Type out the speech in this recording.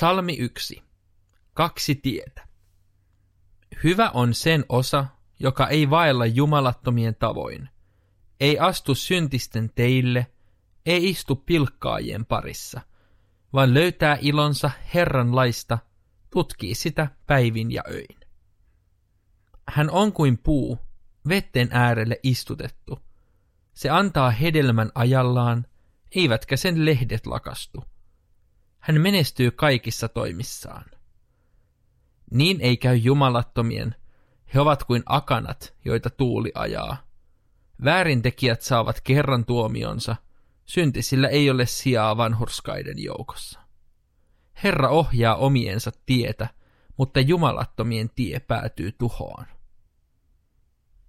Psalmi 1. Kaksi tietä. Hyvä on sen osa, joka ei vaella jumalattomien tavoin, ei astu syntisten teille, ei istu pilkkaajien parissa, vaan löytää ilonsa Herran laista, tutkii sitä päivin ja öin. Hän on kuin puu, vetten äärelle istutettu. Se antaa hedelmän ajallaan, eivätkä sen lehdet lakastu. Hän menestyy kaikissa toimissaan. Niin ei käy jumalattomien, he ovat kuin akanat, joita tuuli ajaa. Väärintekijät saavat kerran tuomionsa, syntisillä ei ole sijaa vanhurskaiden joukossa. Herra ohjaa omiensa tietä, mutta jumalattomien tie päätyy tuhoon.